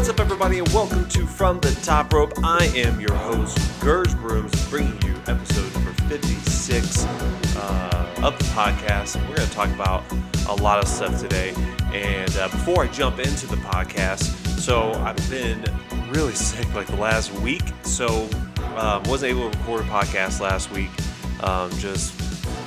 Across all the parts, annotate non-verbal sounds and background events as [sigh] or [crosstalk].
What's up, everybody, and welcome to From the Top Rope. I am your host, Gerge Brooms, bringing you episode number 56 uh, of the podcast. We're going to talk about a lot of stuff today. And uh, before I jump into the podcast, so I've been really [laughs] sick like the last week, so um, wasn't able to record a podcast last week. Um, just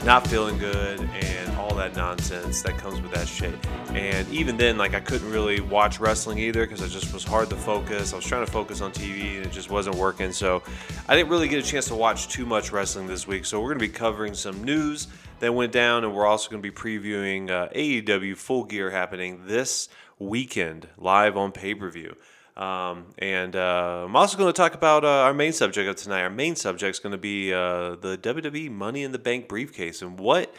not feeling good and all that nonsense that comes with that shit. And even then, like I couldn't really watch wrestling either because it just was hard to focus. I was trying to focus on TV and it just wasn't working. So I didn't really get a chance to watch too much wrestling this week. So we're going to be covering some news that went down, and we're also going to be previewing uh, AEW Full Gear happening this weekend live on pay per view. Um, and uh, I'm also going to talk about uh, our main subject of tonight. Our main subject is going to be uh, the WWE Money in the Bank briefcase and what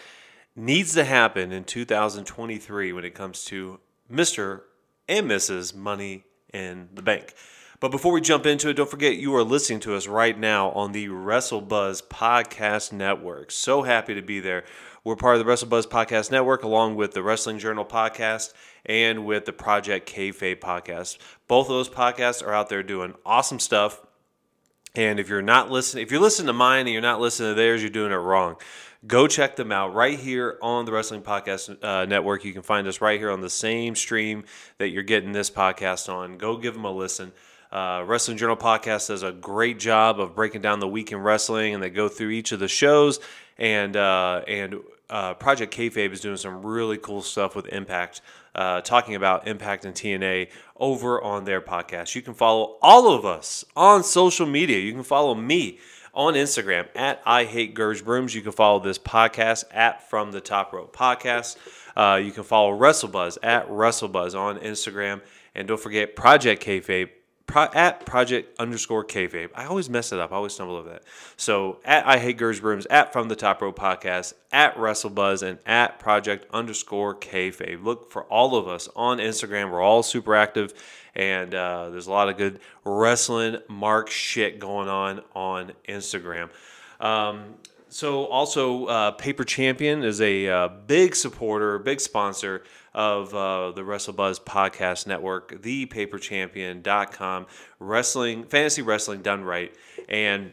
needs to happen in 2023 when it comes to Mr. and Mrs. Money in the Bank. But before we jump into it, don't forget you are listening to us right now on the WrestleBuzz Podcast Network. So happy to be there. We're part of the WrestleBuzz Podcast Network, along with the Wrestling Journal Podcast and with the Project Kayfabe Podcast. Both of those podcasts are out there doing awesome stuff. And if you're not listening, if you're listening to mine and you're not listening to theirs, you're doing it wrong. Go check them out right here on the Wrestling Podcast uh, Network. You can find us right here on the same stream that you're getting this podcast on. Go give them a listen. Uh, wrestling Journal Podcast does a great job of breaking down the week in wrestling, and they go through each of the shows. And uh, and uh, Project Kayfabe is doing some really cool stuff with Impact, uh, talking about Impact and TNA over on their podcast. You can follow all of us on social media. You can follow me on Instagram at I Hate Gerge Brooms. You can follow this podcast at From the Top Rope Podcast. Uh, you can follow WrestleBuzz at WrestleBuzz on Instagram. And don't forget Project Kayfabe Pro, at project underscore kayfabe. I always mess it up. I always stumble over that. So at I hate Gerge Brooms, at from the top rope podcast, at WrestleBuzz, and at project underscore kayfabe. Look for all of us on Instagram. We're all super active, and uh, there's a lot of good wrestling mark shit going on on Instagram. Um, so also, uh, Paper Champion is a uh, big supporter, big sponsor of uh, the WrestleBuzz podcast network, thepaperchampion.com, wrestling, fantasy wrestling done right. And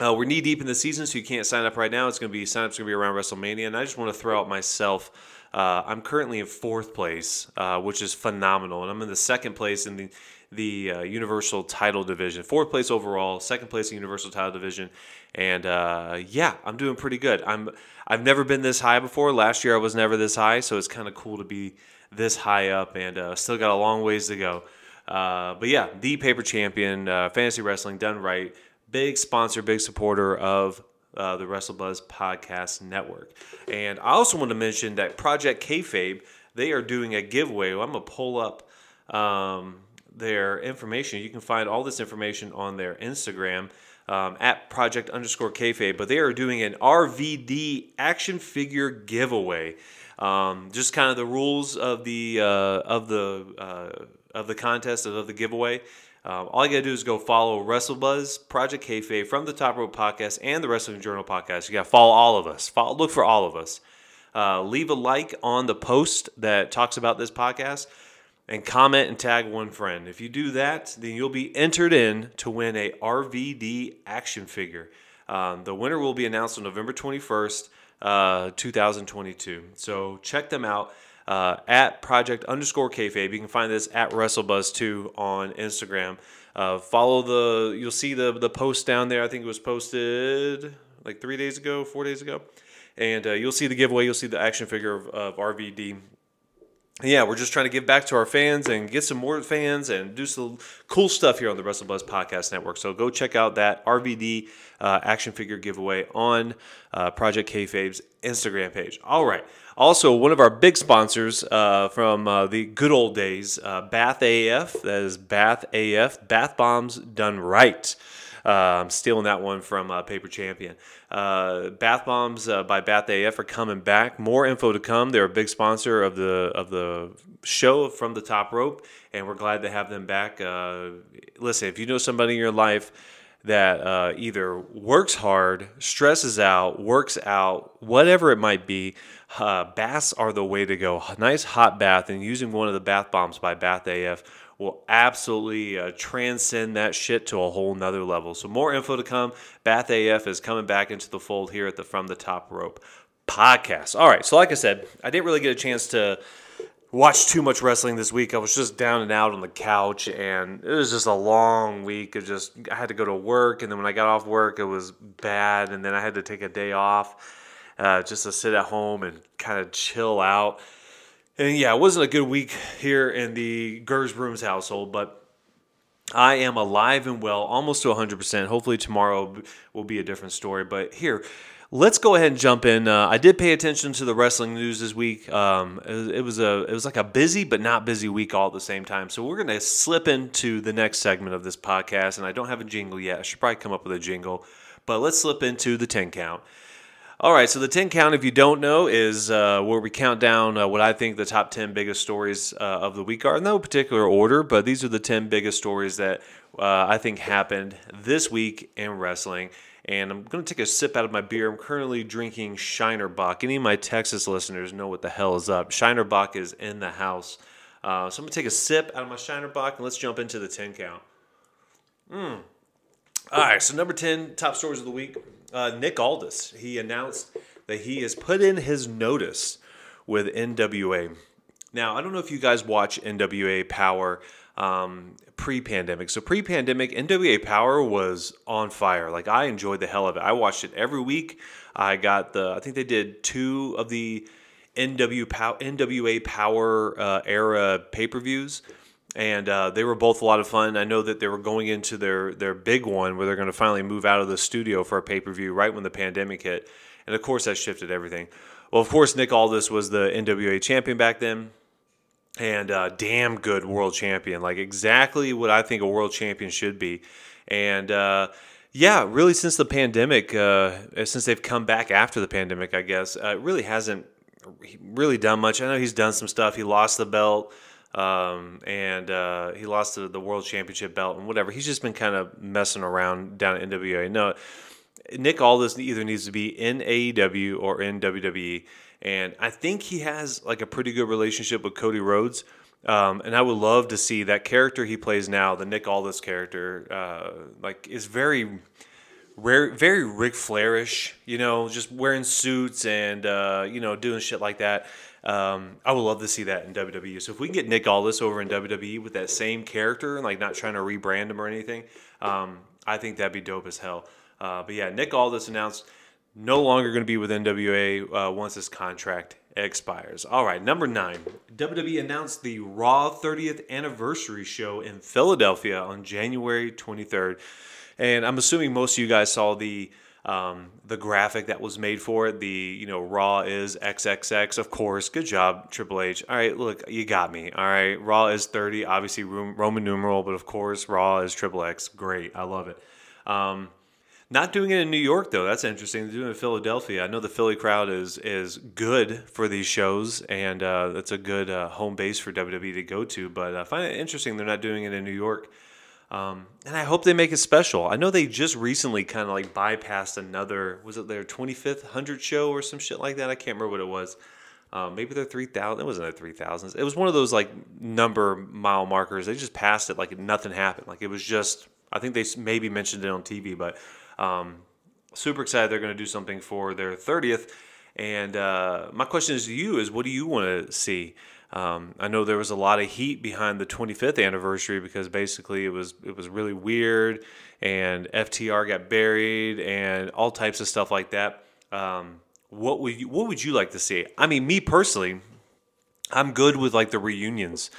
uh, we're knee deep in the season, so you can't sign up right now. It's going to be sign up's going to be around WrestleMania, and I just want to throw out myself. Uh, I'm currently in fourth place, uh, which is phenomenal, and I'm in the second place in the the uh, Universal Title Division. Fourth place overall, second place in Universal Title Division, and uh, yeah, I'm doing pretty good. I'm I've never been this high before. Last year I was never this high, so it's kind of cool to be this high up, and uh, still got a long ways to go. Uh, but yeah, the paper champion, uh, fantasy wrestling done right. Big sponsor, big supporter of uh, the WrestleBuzz Podcast Network. And I also want to mention that Project Kayfabe, they are doing a giveaway. I'm gonna pull up um, their information. You can find all this information on their Instagram um, at project underscore kayfabe. But they are doing an RVD action figure giveaway. Um, just kind of the rules of the uh, of the uh, of the contest of the giveaway. Um, all you gotta do is go follow WrestleBuzz, Project Kayfabe from the Top Rope Podcast and the Wrestling Journal Podcast. You gotta follow all of us. Follow, look for all of us. Uh, leave a like on the post that talks about this podcast and comment and tag one friend. If you do that, then you'll be entered in to win a RVD action figure. Um, the winner will be announced on November 21st, uh, 2022. So check them out uh, at project underscore kayfabe. You can find this at WrestleBuzz2 on Instagram. Uh, follow the, you'll see the, the post down there. I think it was posted like three days ago, four days ago. And uh, you'll see the giveaway. You'll see the action figure of, of RVD yeah, we're just trying to give back to our fans and get some more fans and do some cool stuff here on the WrestleBuzz Podcast Network. So go check out that RVD uh, action figure giveaway on uh, Project Kayfabe's Instagram page. All right. Also, one of our big sponsors uh, from uh, the good old days, uh, Bath AF. That is Bath AF, Bath Bombs Done Right. I'm stealing that one from uh, Paper Champion. Uh, Bath Bombs uh, by Bath AF are coming back. More info to come. They're a big sponsor of the of the show from the top rope, and we're glad to have them back. Uh, listen, if you know somebody in your life that uh, either works hard, stresses out, works out, whatever it might be, uh, baths are the way to go. A nice hot bath and using one of the bath bombs by Bath AF will absolutely uh, transcend that shit to a whole nother level. So more info to come. Bath AF is coming back into the fold here at the From the Top Rope podcast. All right, so like I said, I didn't really get a chance to watch too much wrestling this week. I was just down and out on the couch, and it was just a long week. It just I had to go to work, and then when I got off work, it was bad, and then I had to take a day off uh, just to sit at home and kind of chill out. And yeah, it wasn't a good week here in the Gerge Brooms household, but I am alive and well, almost to 100%. Hopefully, tomorrow will be a different story. But here, let's go ahead and jump in. Uh, I did pay attention to the wrestling news this week. Um, it, it, was a it was like a busy but not busy week all at the same time. So we're gonna slip into the next segment of this podcast, and I don't have a jingle yet. I should probably come up with a jingle, but let's slip into the ten count. All right, so the 10 count, if you don't know, is uh, where we count down uh, what I think the top 10 biggest stories uh, of the week are. In no particular order, but these are the 10 biggest stories that uh, I think happened this week in wrestling. And I'm going to take a sip out of my beer. I'm currently drinking Shiner Bock. Any of my Texas listeners know what the hell is up. Shiner Bock is in the house. Uh, so I'm going to take a sip out of my Shiner Bock and let's jump into the 10 count. Mm. All right, so number 10, top stories of the week uh, Nick Aldis. He announced that he has put in his notice with NWA. Now, I don't know if you guys watch NWA Power um, pre pandemic. So, pre pandemic, NWA Power was on fire. Like, I enjoyed the hell of it. I watched it every week. I got the, I think they did two of the NW NWA Power uh, era pay per views and uh, they were both a lot of fun. I know that they were going into their their big one where they're going to finally move out of the studio for a pay per view right when the pandemic hit, and of course that shifted everything. Well, of course Nick Aldis was the NWA champion back then, and uh, damn good world champion, like exactly what I think a world champion should be, and. Uh, yeah, really, since the pandemic, uh, since they've come back after the pandemic, I guess, uh, it really hasn't really done much. I know he's done some stuff. He lost the belt um, and uh, he lost the, the world championship belt and whatever. He's just been kind of messing around down at NWA. No, Nick Aldis either needs to be in AEW or in WWE, and I think he has like a pretty good relationship with Cody Rhodes. Um, and I would love to see that character he plays now, the Nick Aldis character, uh, like is very, rare, very Ric Flairish. You know, just wearing suits and uh, you know doing shit like that. Um, I would love to see that in WWE. So if we can get Nick Aldis over in WWE with that same character and like not trying to rebrand him or anything, um, I think that'd be dope as hell. Uh, but yeah, Nick Aldis announced no longer going to be with NWA uh, once his contract expires. All right, number nine. WWE announced the Raw 30th anniversary show in Philadelphia on January 23rd. And I'm assuming most of you guys saw the um, the graphic that was made for it, the you know Raw is XXX, of course. Good job, Triple H. All right, look, you got me. All right, Raw is 30, obviously Roman numeral, but of course Raw is Triple X. Great, I love it. Um, not doing it in New York though. That's interesting. They're doing it in Philadelphia. I know the Philly crowd is is good for these shows, and uh, that's a good uh, home base for WWE to go to. But I find it interesting they're not doing it in New York. Um, and I hope they make it special. I know they just recently kind of like bypassed another, was it their 25th 100 show or some shit like that? I can't remember what it was. Um, maybe their 3000. It wasn't their 3000s. It was one of those like number mile markers. They just passed it like nothing happened. Like it was just, I think they maybe mentioned it on TV, but um, super excited they're going to do something for their 30th. And uh, my question is to you is what do you want to see? Um, I know there was a lot of heat behind the 25th anniversary because basically it was it was really weird, and FTR got buried and all types of stuff like that. Um, what would you, what would you like to see? I mean, me personally, I'm good with like the reunions.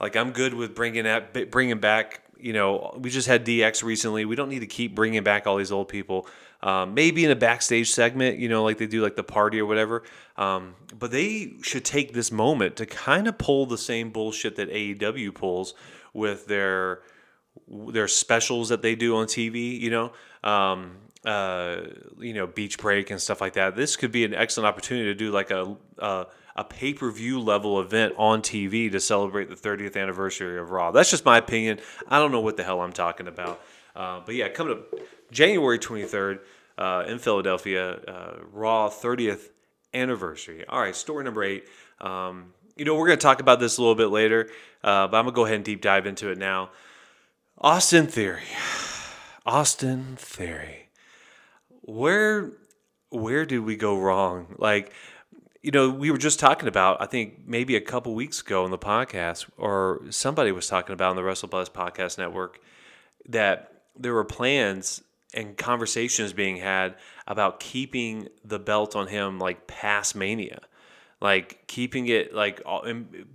Like I'm good with bringing at bringing back. You know, we just had DX recently. We don't need to keep bringing back all these old people. Um, maybe in a backstage segment, you know, like they do like the party or whatever. Um, but they should take this moment to kind of pull the same bullshit that AEW pulls with their their specials that they do on TV. You know, um, uh, you know, beach break and stuff like that. This could be an excellent opportunity to do like a, a a pay per view level event on TV to celebrate the 30th anniversary of Raw. That's just my opinion. I don't know what the hell I'm talking about. Uh, but yeah, coming up January 23rd uh, in Philadelphia, uh, Raw 30th anniversary. All right, story number eight. Um, you know, we're going to talk about this a little bit later, uh, but I'm going to go ahead and deep dive into it now. Austin Theory. [sighs] Austin Theory. Where where did we go wrong? Like, you know, we were just talking about, I think maybe a couple weeks ago on the podcast, or somebody was talking about on the Wrestle Buzz podcast network, that there were plans and conversations being had about keeping the belt on him like past Mania. Like keeping it like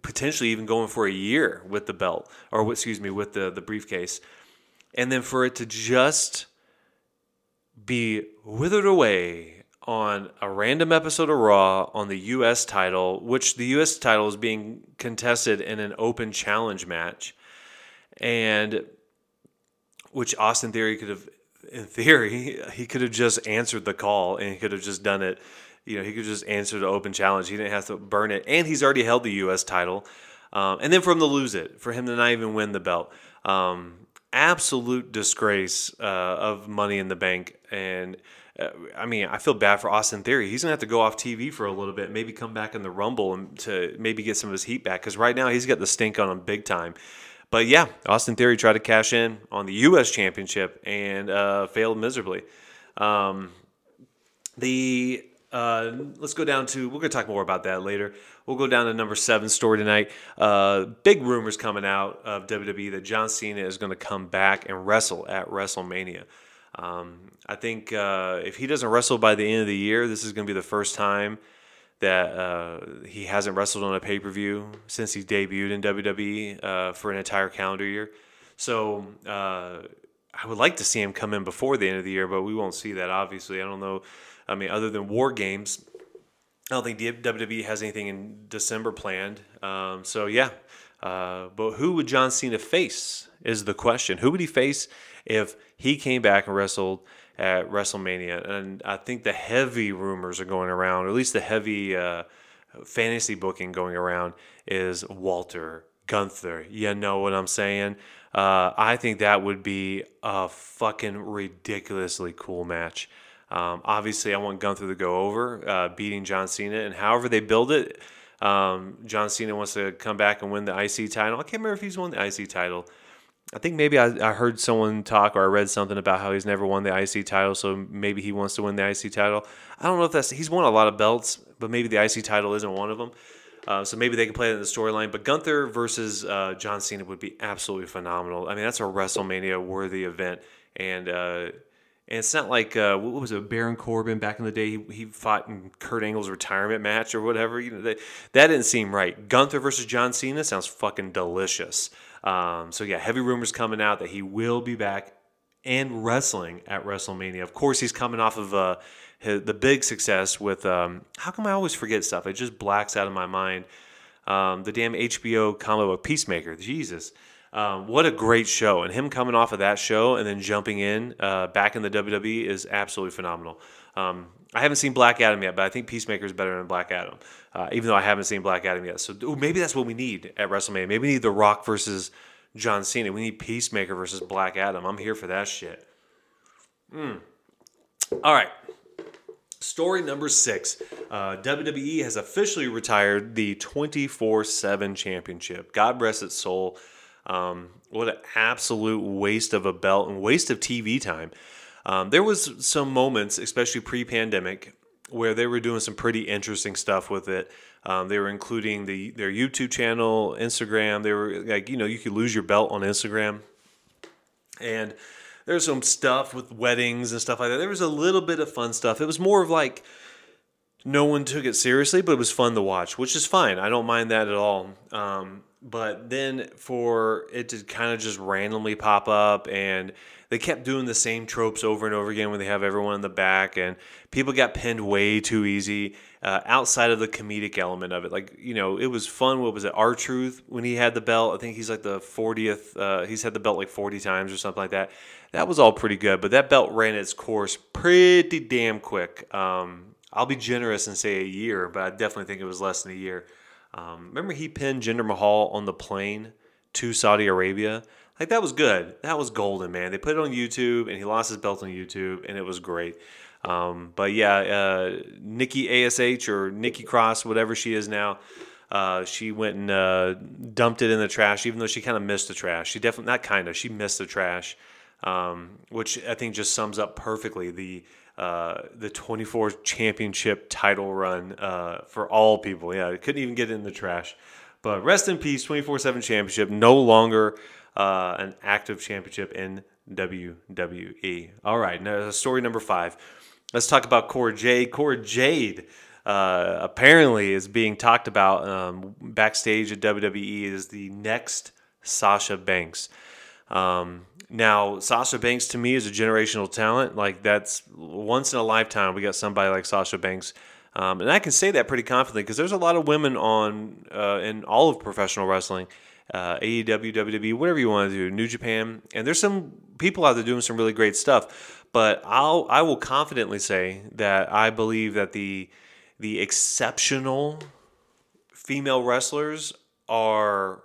potentially even going for a year with the belt or excuse me with the the briefcase. And then for it to just be withered away on a random episode of Raw on the US title which the US title is being contested in an open challenge match. And which Austin Theory could have in theory he could have just answered the call and he could have just done it you know, he could just answer the open challenge. He didn't have to burn it, and he's already held the U.S. title. Um, and then for him to lose it, for him to not even win the belt, um, absolute disgrace uh, of Money in the Bank. And uh, I mean, I feel bad for Austin Theory. He's gonna have to go off TV for a little bit, maybe come back in the Rumble and to maybe get some of his heat back. Because right now he's got the stink on him big time. But yeah, Austin Theory tried to cash in on the U.S. Championship and uh, failed miserably. Um, the uh, let's go down to. We're going to talk more about that later. We'll go down to number seven story tonight. Uh, big rumors coming out of WWE that John Cena is going to come back and wrestle at WrestleMania. Um, I think uh, if he doesn't wrestle by the end of the year, this is going to be the first time that uh, he hasn't wrestled on a pay per view since he debuted in WWE uh, for an entire calendar year. So uh, I would like to see him come in before the end of the year, but we won't see that. Obviously, I don't know I mean, other than War Games, I don't think WWE has anything in December planned. Um, so yeah, uh, but who would John Cena face is the question. Who would he face if he came back and wrestled at WrestleMania? And I think the heavy rumors are going around, or at least the heavy uh, fantasy booking going around, is Walter Gunther. You know what I'm saying? Uh, I think that would be a fucking ridiculously cool match. Um, obviously, I want Gunther to go over, uh, beating John Cena, and however they build it, um, John Cena wants to come back and win the IC title. I can't remember if he's won the IC title. I think maybe I, I, heard someone talk or I read something about how he's never won the IC title, so maybe he wants to win the IC title. I don't know if that's he's won a lot of belts, but maybe the IC title isn't one of them. Uh, so maybe they can play it in the storyline. But Gunther versus uh, John Cena would be absolutely phenomenal. I mean, that's a WrestleMania worthy event, and uh, and it's not like uh, what was it, Baron Corbin back in the day? He, he fought in Kurt Angle's retirement match or whatever. You know, they, that didn't seem right. Gunther versus John Cena sounds fucking delicious. Um, so yeah, heavy rumors coming out that he will be back and wrestling at WrestleMania. Of course, he's coming off of uh, his, the big success with. Um, how come I always forget stuff? It just blacks out of my mind. Um, the damn HBO combo book Peacemaker. Jesus. Um, what a great show. And him coming off of that show and then jumping in uh, back in the WWE is absolutely phenomenal. Um, I haven't seen Black Adam yet, but I think Peacemaker is better than Black Adam, uh, even though I haven't seen Black Adam yet. So ooh, maybe that's what we need at WrestleMania. Maybe we need The Rock versus John Cena. We need Peacemaker versus Black Adam. I'm here for that shit. Mm. All right. Story number six uh, WWE has officially retired the 24 7 championship. God rest its soul. Um, what an absolute waste of a belt and waste of TV time. Um, there was some moments, especially pre-pandemic, where they were doing some pretty interesting stuff with it. Um, they were including the their YouTube channel, Instagram. They were like, you know, you could lose your belt on Instagram, and there's some stuff with weddings and stuff like that. There was a little bit of fun stuff. It was more of like no one took it seriously, but it was fun to watch, which is fine. I don't mind that at all. Um, but then for it to kind of just randomly pop up and they kept doing the same tropes over and over again when they have everyone in the back and people got pinned way too easy uh, outside of the comedic element of it. Like you know it was fun. What was it? R-Truth when he had the belt. I think he's like the 40th uh, he's had the belt like 40 times or something like that. That was all pretty good but that belt ran its course pretty damn quick. Um, i'll be generous and say a year but i definitely think it was less than a year. Um, remember, he pinned Jinder Mahal on the plane to Saudi Arabia. Like that was good. That was golden, man. They put it on YouTube, and he lost his belt on YouTube, and it was great. Um, but yeah, uh, Nikki Ash or Nikki Cross, whatever she is now, Uh, she went and uh, dumped it in the trash, even though she kind of missed the trash. She definitely not kind of. She missed the trash, um, which I think just sums up perfectly the uh, the 24 championship title run uh, for all people. Yeah, it couldn't even get in the trash. But rest in peace, 24 7 championship, no longer uh, an active championship in WWE. All right, now story number five. Let's talk about Cora Jade. Cora Jade uh, apparently is being talked about um, backstage at WWE as the next Sasha Banks. Um, now, Sasha Banks to me is a generational talent. Like that's once in a lifetime. We got somebody like Sasha Banks, um, and I can say that pretty confidently because there's a lot of women on uh, in all of professional wrestling, uh, AEW, WWE, whatever you want to do, New Japan, and there's some people out there doing some really great stuff. But I'll I will confidently say that I believe that the the exceptional female wrestlers are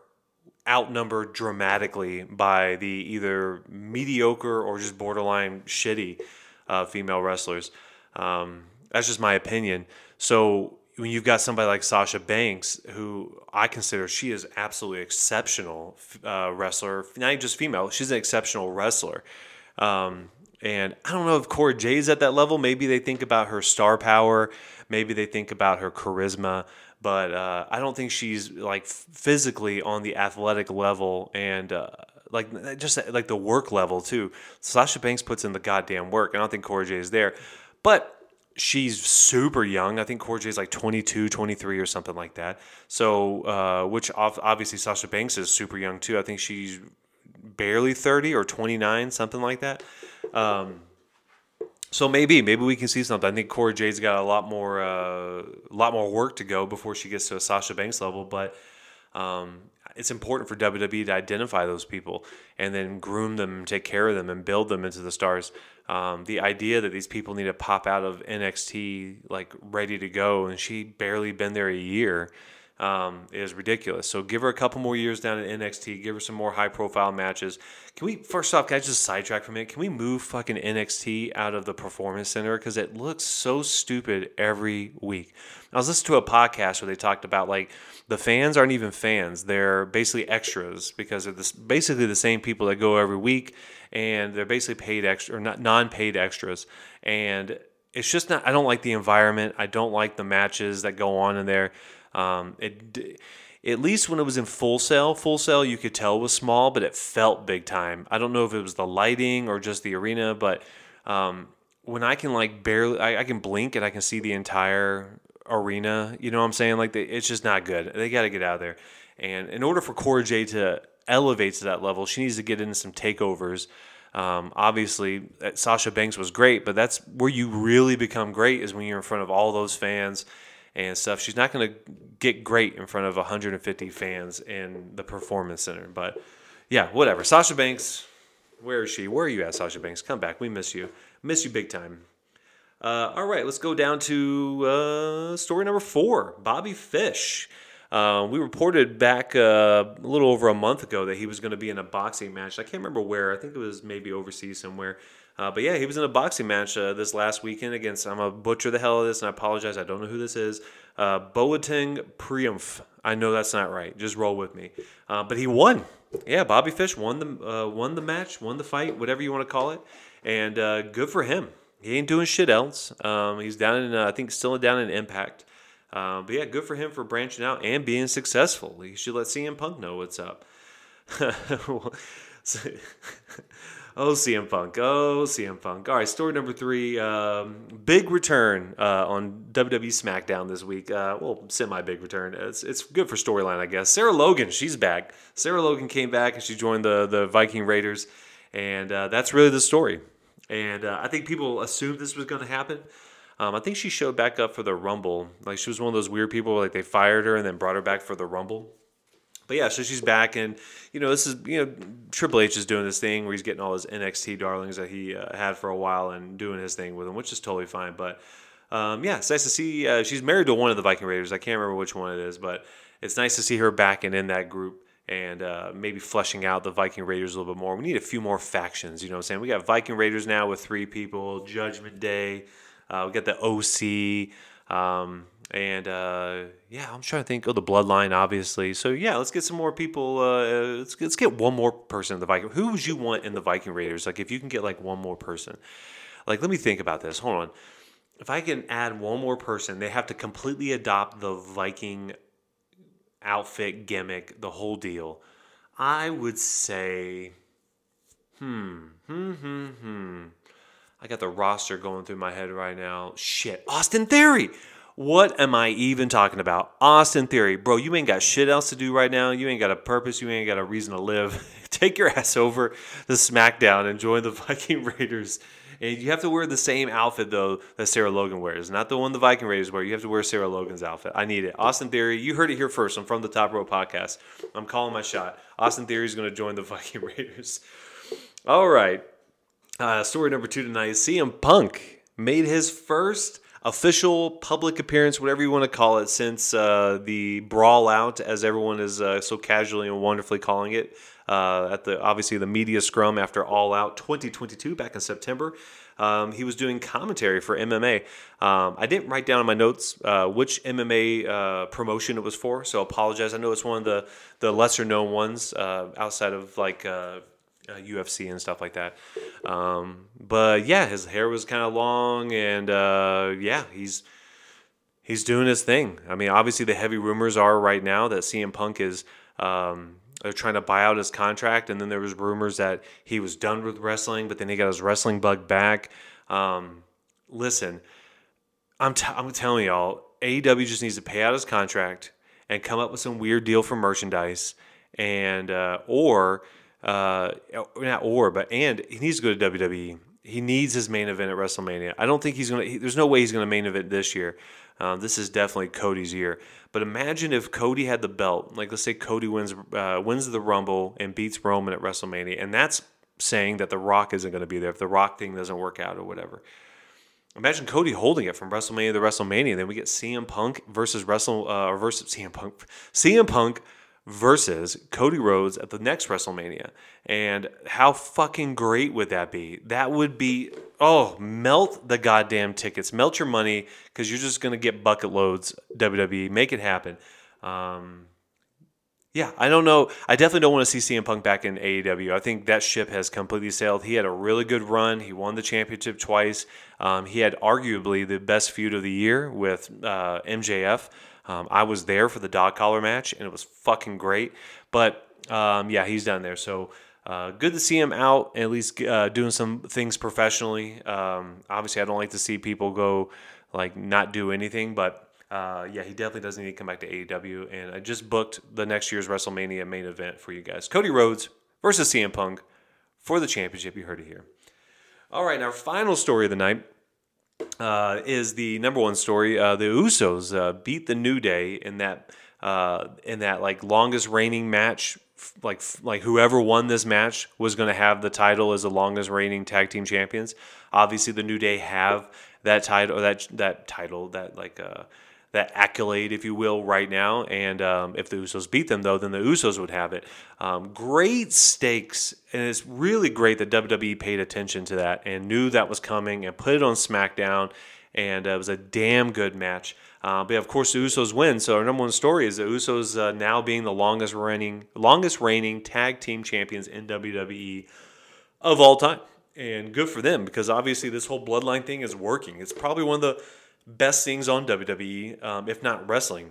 outnumbered dramatically by the either mediocre or just borderline shitty uh, female wrestlers. Um, that's just my opinion. So when you've got somebody like Sasha Banks, who I consider she is absolutely exceptional uh, wrestler, not just female, she's an exceptional wrestler. Um, and I don't know if Cora Jade's at that level. Maybe they think about her star power. Maybe they think about her charisma but uh, I don't think she's like physically on the athletic level and uh, like just like the work level too. Sasha Banks puts in the goddamn work. I don't think Cora Jade is there, but she's super young. I think Cora Jade is like 22, 23 or something like that. So, uh, which obviously Sasha Banks is super young too. I think she's barely 30 or 29, something like that. Um, so maybe, maybe we can see something. I think Cora Jade's got a lot more, uh, a lot more work to go before she gets to a Sasha Banks level. But um, it's important for WWE to identify those people and then groom them, take care of them, and build them into the stars. Um, the idea that these people need to pop out of NXT like ready to go, and she barely been there a year um, is ridiculous. So give her a couple more years down at NXT. Give her some more high profile matches. Can we first off, can I just sidetrack for a minute? Can we move fucking NXT out of the Performance Center because it looks so stupid every week? I was listening to a podcast where they talked about like the fans aren't even fans; they're basically extras because they're this, basically the same people that go every week, and they're basically paid extra or not non-paid extras, and it's just not. I don't like the environment. I don't like the matches that go on in there. Um, it at least when it was in Full Sail, Full Sail you could tell was small, but it felt big time. I don't know if it was the lighting or just the arena, but um, when I can like barely, I, I, can blink and I can see the entire arena. You know what I'm saying? Like it's just not good. They got to get out of there. And in order for Cora Jade to elevate to that level, she needs to get into some takeovers. Um, obviously, uh, Sasha Banks was great, but that's where you really become great is when you're in front of all those fans and stuff. She's not going to get great in front of 150 fans in the performance center. But yeah, whatever. Sasha Banks, where is she? Where are you at, Sasha Banks? Come back. We miss you. Miss you big time. Uh, all right, let's go down to uh, story number four Bobby Fish. Uh, we reported back uh, a little over a month ago that he was going to be in a boxing match. I can't remember where. I think it was maybe overseas somewhere. Uh, but yeah, he was in a boxing match uh, this last weekend against, I'm going to butcher the hell of this, and I apologize, I don't know who this is. Uh, Boateng Priumph. I know that's not right. Just roll with me. Uh, but he won. Yeah, Bobby Fish won the uh, won the match, won the fight, whatever you want to call it, and uh, good for him. He ain't doing shit else. Um, he's down in, uh, I think, still down in Impact. But yeah, good for him for branching out and being successful. He should let CM Punk know what's up. [laughs] Oh, CM Punk. Oh, CM Punk. All right, story number three. Um, big return uh, on WWE SmackDown this week. Uh, well, semi big return. It's, it's good for storyline, I guess. Sarah Logan, she's back. Sarah Logan came back and she joined the, the Viking Raiders. And uh, that's really the story. And uh, I think people assumed this was going to happen. Um, I think she showed back up for the Rumble. Like she was one of those weird people, like they fired her and then brought her back for the Rumble. But yeah, so she's back, and you know this is you know Triple H is doing this thing where he's getting all his NXT darlings that he uh, had for a while and doing his thing with them, which is totally fine. But um, yeah, it's nice to see. Uh, she's married to one of the Viking Raiders. I can't remember which one it is, but it's nice to see her back and in that group and uh, maybe fleshing out the Viking Raiders a little bit more. We need a few more factions. You know what I'm saying? We got Viking Raiders now with three people. Judgment Day. Uh, we got the OC. Um, and uh, yeah, I'm trying to think. Oh, the Bloodline, obviously. So yeah, let's get some more people. Uh, let's let's get one more person in the Viking. Who would you want in the Viking Raiders? Like if you can get like one more person. Like let me think about this. Hold on. If I can add one more person, they have to completely adopt the Viking outfit gimmick, the whole deal. I would say, hmm, hmm, hmm, hmm. I got the roster going through my head right now. Shit, Austin Theory. What am I even talking about? Austin Theory. Bro, you ain't got shit else to do right now. You ain't got a purpose. You ain't got a reason to live. [laughs] Take your ass over to SmackDown and join the [laughs] Viking Raiders. And you have to wear the same outfit, though, that Sarah Logan wears. Not the one the Viking Raiders wear. You have to wear Sarah Logan's outfit. I need it. Austin Theory, you heard it here first. I'm from the Top Rope Podcast. I'm calling my shot. Austin Theory is going to join the [laughs] Viking Raiders. All right. Uh, story number two tonight CM Punk made his first official public appearance, whatever you want to call it, since uh, the brawl out, as everyone is uh, so casually and wonderfully calling it, uh, at the obviously the media scrum after All Out 2022 back in September. Um, he was doing commentary for MMA. Um, I didn't write down in my notes uh, which MMA uh, promotion it was for, so I apologize. I know it's one of the the lesser known ones uh, outside of like uh, UFC and stuff like that. Um, but yeah, his hair was kind of long, and uh, yeah, he's he's doing his thing. I mean, obviously the heavy rumors are right now that CM Punk is um, they're trying to buy out his contract, and then there was rumors that he was done with wrestling, but then he got his wrestling bug back. Um, listen, I'm t- I'm telling y'all, AEW just needs to pay out his contract and come up with some weird deal for merchandise, and uh, or uh, not or, but and he needs to go to WWE. He needs his main event at WrestleMania. I don't think he's gonna. He, there's no way he's gonna main event this year. Um, this is definitely Cody's year. But imagine if Cody had the belt. Like let's say Cody wins uh, wins the Rumble and beats Roman at WrestleMania, and that's saying that The Rock isn't going to be there if the Rock thing doesn't work out or whatever. Imagine Cody holding it from WrestleMania to WrestleMania. Then we get CM Punk versus Wrestle uh, versus CM Punk, CM Punk versus Cody Rhodes at the next WrestleMania. And how fucking great would that be? That would be, oh, melt the goddamn tickets, melt your money because you're just going to get bucket loads, WWE. Make it happen. Um, yeah, I don't know. I definitely don't want to see CM Punk back in AEW. I think that ship has completely sailed. He had a really good run. He won the championship twice. Um, he had arguably the best feud of the year with uh, MJF. Um, I was there for the dog collar match, and it was fucking great. But um, yeah, he's down there. So uh, good to see him out, at least uh, doing some things professionally. Um, obviously, I don't like to see people go like not do anything, but uh, yeah, he definitely doesn't need to come back to AEW. And I just booked the next year's WrestleMania main event for you guys: Cody Rhodes versus CM Punk for the championship. You heard it here. All right, our final story of the night uh, is the number one story. Uh, the Usos uh, beat the New Day in that uh, in that like longest reigning match. Like like whoever won this match was going to have the title as the longest reigning tag team champions. Obviously, the New Day have that title, that that title, that like uh, that accolade, if you will, right now. And um, if the Usos beat them, though, then the Usos would have it. Um, great stakes, and it's really great that WWE paid attention to that and knew that was coming and put it on SmackDown. And uh, it was a damn good match. Uh, but of course, the Usos win. So our number one story is the Usos uh, now being the longest reigning, longest reigning tag team champions in WWE of all time. And good for them because obviously this whole bloodline thing is working. It's probably one of the best things on WWE, um, if not wrestling.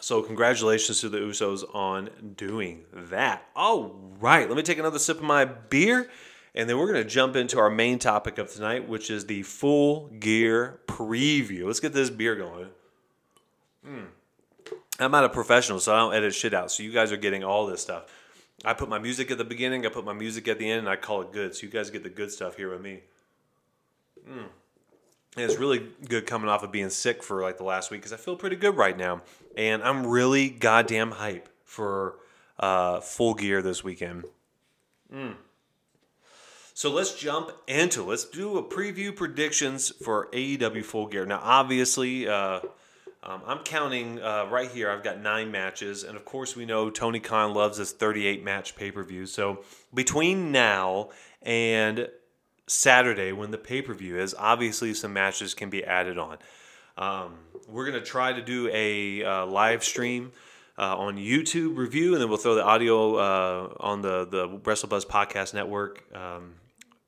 So, congratulations to the Usos on doing that. All right, let me take another sip of my beer, and then we're going to jump into our main topic of tonight, which is the full gear preview. Let's get this beer going. Mm. I'm not a professional, so I don't edit shit out. So, you guys are getting all this stuff. I put my music at the beginning, I put my music at the end, and I call it good. So, you guys get the good stuff here with me. Mm. It's really good coming off of being sick for like the last week because I feel pretty good right now. And I'm really goddamn hype for uh, full gear this weekend. Mm. So let's jump into let's do a preview predictions for AEW Full Gear. Now, obviously, uh, um, I'm counting uh, right here. I've got nine matches, and of course, we know Tony Khan loves his 38 match pay per view. So between now and Saturday when the pay per view is. Obviously, some matches can be added on. Um, we're gonna try to do a uh, live stream uh, on YouTube review, and then we'll throw the audio uh, on the the WrestleBuzz Podcast Network um,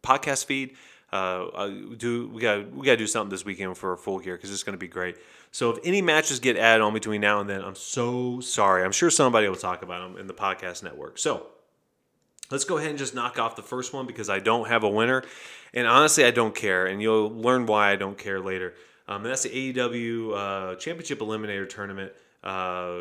podcast feed. Uh, uh, do we got we got to do something this weekend for full gear because it's going to be great. So if any matches get added on between now and then, I'm so sorry. I'm sure somebody will talk about them in the podcast network. So let's go ahead and just knock off the first one because I don't have a winner, and honestly, I don't care, and you'll learn why I don't care later. Um, and that's the AEW uh, Championship Eliminator Tournament. Uh,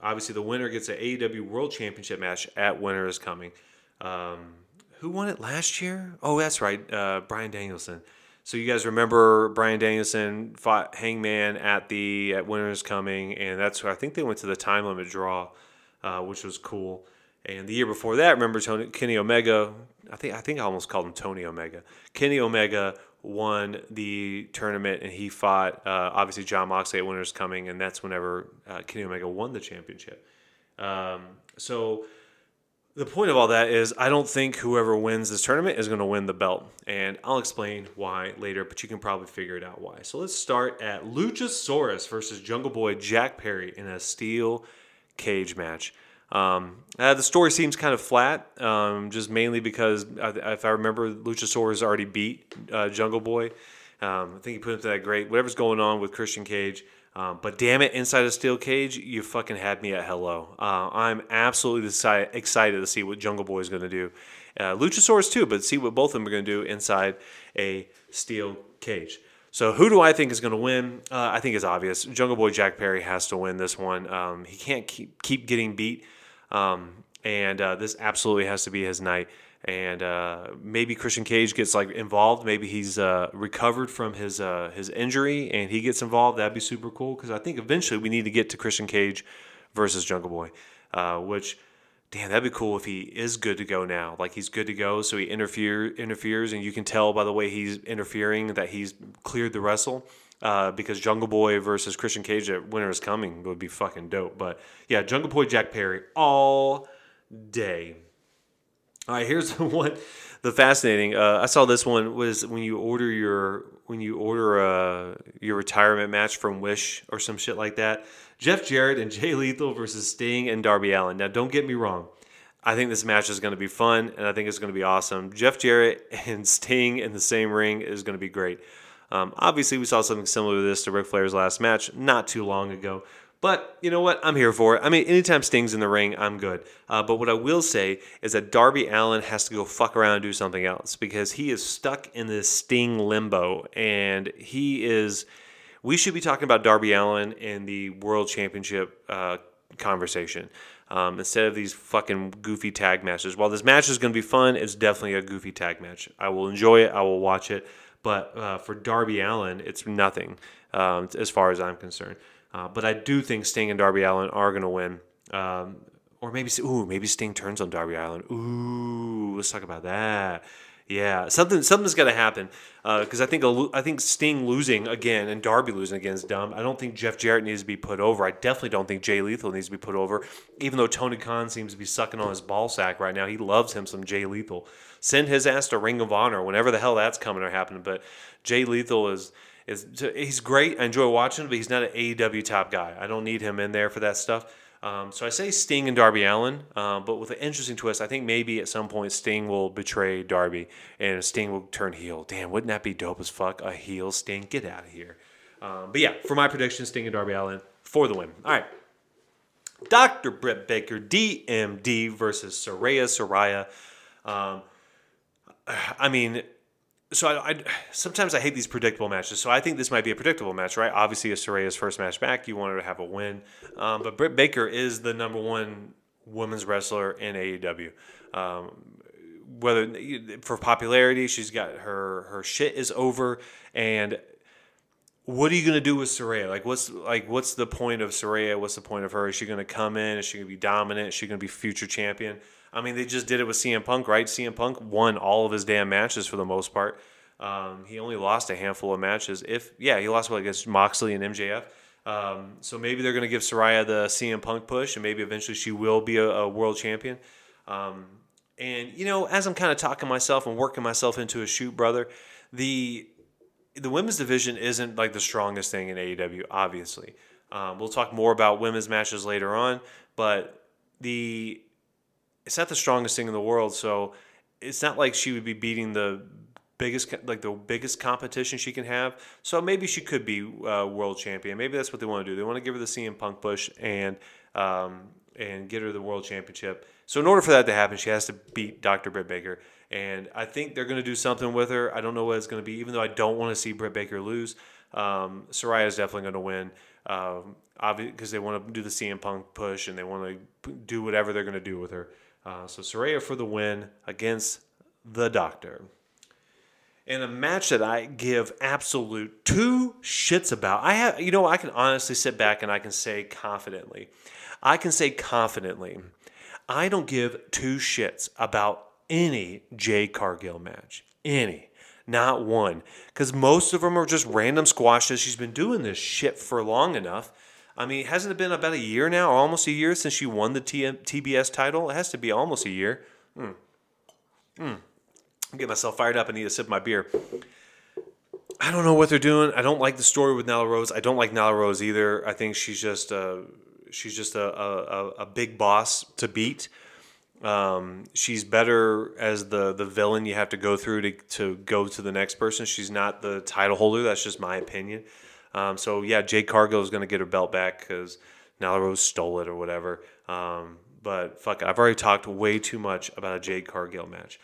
obviously, the winner gets an AEW World Championship match at Winter is Coming. Um, who won it last year? Oh, that's right, uh, Bryan Danielson. So you guys remember Bryan Danielson fought Hangman at the at Winter is Coming, and that's I think they went to the time limit draw, uh, which was cool. And the year before that, remember Tony, Kenny Omega? I think I think I almost called him Tony Omega. Kenny Omega won the tournament, and he fought uh, obviously Jon Moxley at Winter's Coming, and that's whenever uh, Kenny Omega won the championship. Um, so the point of all that is I don't think whoever wins this tournament is going to win the belt. And I'll explain why later, but you can probably figure it out why. So let's start at Luchasaurus versus Jungle Boy Jack Perry in a steel cage match. Um, uh, the story seems kind of flat, um, just mainly because if I remember, Luchasaurus already beat uh, Jungle Boy. Um, I think he put him to that great. Whatever's going on with Christian Cage, um, but damn it, inside a steel cage, you fucking had me at hello. Uh, I'm absolutely excited to see what Jungle Boy is going to do. Uh, Luchasaurus too, but see what both of them are going to do inside a steel cage. So who do I think is going to win? Uh, I think it's obvious. Jungle Boy Jack Perry has to win this one. Um, he can't keep keep getting beat, um, and uh, this absolutely has to be his night and uh, maybe Christian Cage gets like involved. Maybe he's uh, recovered from his uh, his injury and he gets involved. That'd be super cool because I think eventually we need to get to Christian Cage versus Jungle Boy, uh, which. Damn, that'd be cool if he is good to go now. Like he's good to go, so he interfere interferes, and you can tell by the way he's interfering that he's cleared the wrestle. Uh, because Jungle Boy versus Christian Cage at Winter is Coming would be fucking dope. But yeah, Jungle Boy Jack Perry all day. All right, here's [laughs] the one. The fascinating. Uh, I saw this one was when you order your when you order uh, your retirement match from Wish or some shit like that. Jeff Jarrett and [laughs] Jay Lethal versus Sting and Darby Allin. Now, don't get me wrong. I think this match is going to be fun and I think it's going to be awesome. Jeff Jarrett [laughs] and Sting in the same ring is going to be great. Um, obviously, we saw something similar to this to Ric Flair's last match not too long ago. But you know what? I'm here for it. I mean, anytime Sting's in the ring, I'm good. Uh, but what I will say is that Darby Allin has to go fuck around and do something else because he is stuck in this Sting limbo, and he is. We should be talking about Darby Allin in the World Championship uh, conversation um, instead of these fucking goofy tag matches. While this match is going to be fun, it's definitely a goofy tag match. I will enjoy it. I will watch it. But uh, for Darby Allin, it's nothing um, as far as I'm concerned. Uh, but I do think Sting and Darby Allin are going to win. Um, or maybe, ooh, maybe Sting turns on Darby Allin. Ooh, let's talk about that. Yeah, something something's got to happen because uh, I think I think Sting losing again and Darby losing again is dumb. I don't think Jeff Jarrett needs to be put over. I definitely don't think Jay Lethal needs to be put over. Even though Tony Khan seems to be sucking on his ball sack right now, he loves him some Jay Lethal. Send his ass to Ring of Honor whenever the hell that's coming or happening. But Jay Lethal is is he's great. I enjoy watching him, but he's not an AEW top guy. I don't need him in there for that stuff. Um, so I say Sting and Darby Allin, uh, but with an interesting twist. I think maybe at some point Sting will betray Darby and Sting will turn heel. Damn, wouldn't that be dope as fuck? A heel Sting, get out of here. Um, but yeah, for my prediction, Sting and Darby Allin for the win. All right. Dr. Britt Baker, DMD versus Saraya Saraya. Um, [sighs] I mean, so I, I, sometimes I hate these predictable matches. So I think this might be a predictable match, right? Obviously, it's Saraya's first match back. You want her to have a win, um, but Britt Baker is the number one women's wrestler in AEW. Um, whether for popularity, she's got her her shit is over, and what are you gonna do with Saraya? Like, what's like what's the point of Saraya? What's the point of her? Is she gonna come in? Is she gonna be dominant? Is she gonna be future champion? I mean, they just did it with CM Punk, right? CM Punk won all of his damn matches for the most part. Um, he only lost a handful of matches. If yeah, he lost what against Moxley and MJF. Um, so maybe they're going to give Saraya the CM Punk push, and maybe eventually she will be a, a world champion. Um, and you know, as I'm kind of talking myself and working myself into a shoot, brother, the the women's division isn't like the strongest thing in AEW. Obviously, um, we'll talk more about women's matches later on, but the it's not the strongest thing in the world. So it's not like she would be beating the biggest like the biggest competition she can have. So maybe she could be uh, world champion. Maybe that's what they want to do. They want to give her the CM Punk push and um, and get her the world championship. So in order for that to happen, she has to beat Dr. Britt Baker. And I think they're going to do something with her. I don't know what it's going to be, even though I don't want to see Britt Baker lose. Um, Saraya is definitely going to win um, because they want to do the CM Punk push and they want to do whatever they're going to do with her. Uh, so Saraya for the win against the Doctor. In a match that I give absolute two shits about, I have, you know, I can honestly sit back and I can say confidently, I can say confidently, I don't give two shits about any Jade Cargill match. Any. Not one. Because most of them are just random squashes. She's been doing this shit for long enough. I mean, hasn't it been about a year now, almost a year since she won the TM- TBS title? It has to be almost a year. Mm. Mm. I'm getting myself fired up. I need to sip my beer. I don't know what they're doing. I don't like the story with Nyla Rose. I don't like Nyla Rose either. I think she's just a, she's just a, a, a big boss to beat. Um, she's better as the the villain you have to go through to, to go to the next person. She's not the title holder. That's just my opinion. Um, so yeah, Jade Cargill is going to get her belt back because Nyla Rose stole it or whatever. Um, but fuck I've already talked way too much about a Jade Cargill match.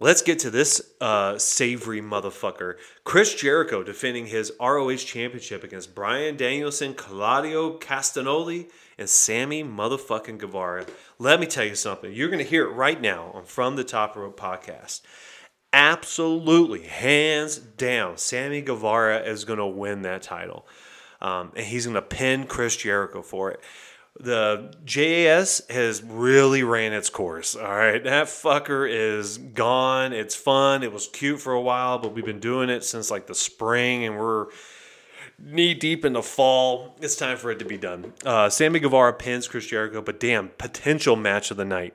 Let's get to this uh, savory motherfucker. Chris Jericho defending his ROH championship against Bryan Danielson, Claudio Castagnoli, and Sammy motherfucking Guevara. Let me tell you something. You're going to hear it right now on From the Top Rope podcast. Absolutely, hands down, Sammy Guevara is going to win that title. Um, and he's going to pin Chris Jericho for it the JAS has really ran its course. All right, that fucker is gone. It's fun. It was cute for a while, but we've been doing it since like the spring, and we're knee deep in the fall. It's time for it to be done. Uh, Sammy Guevara pins Chris Jericho, but damn, potential match of the night.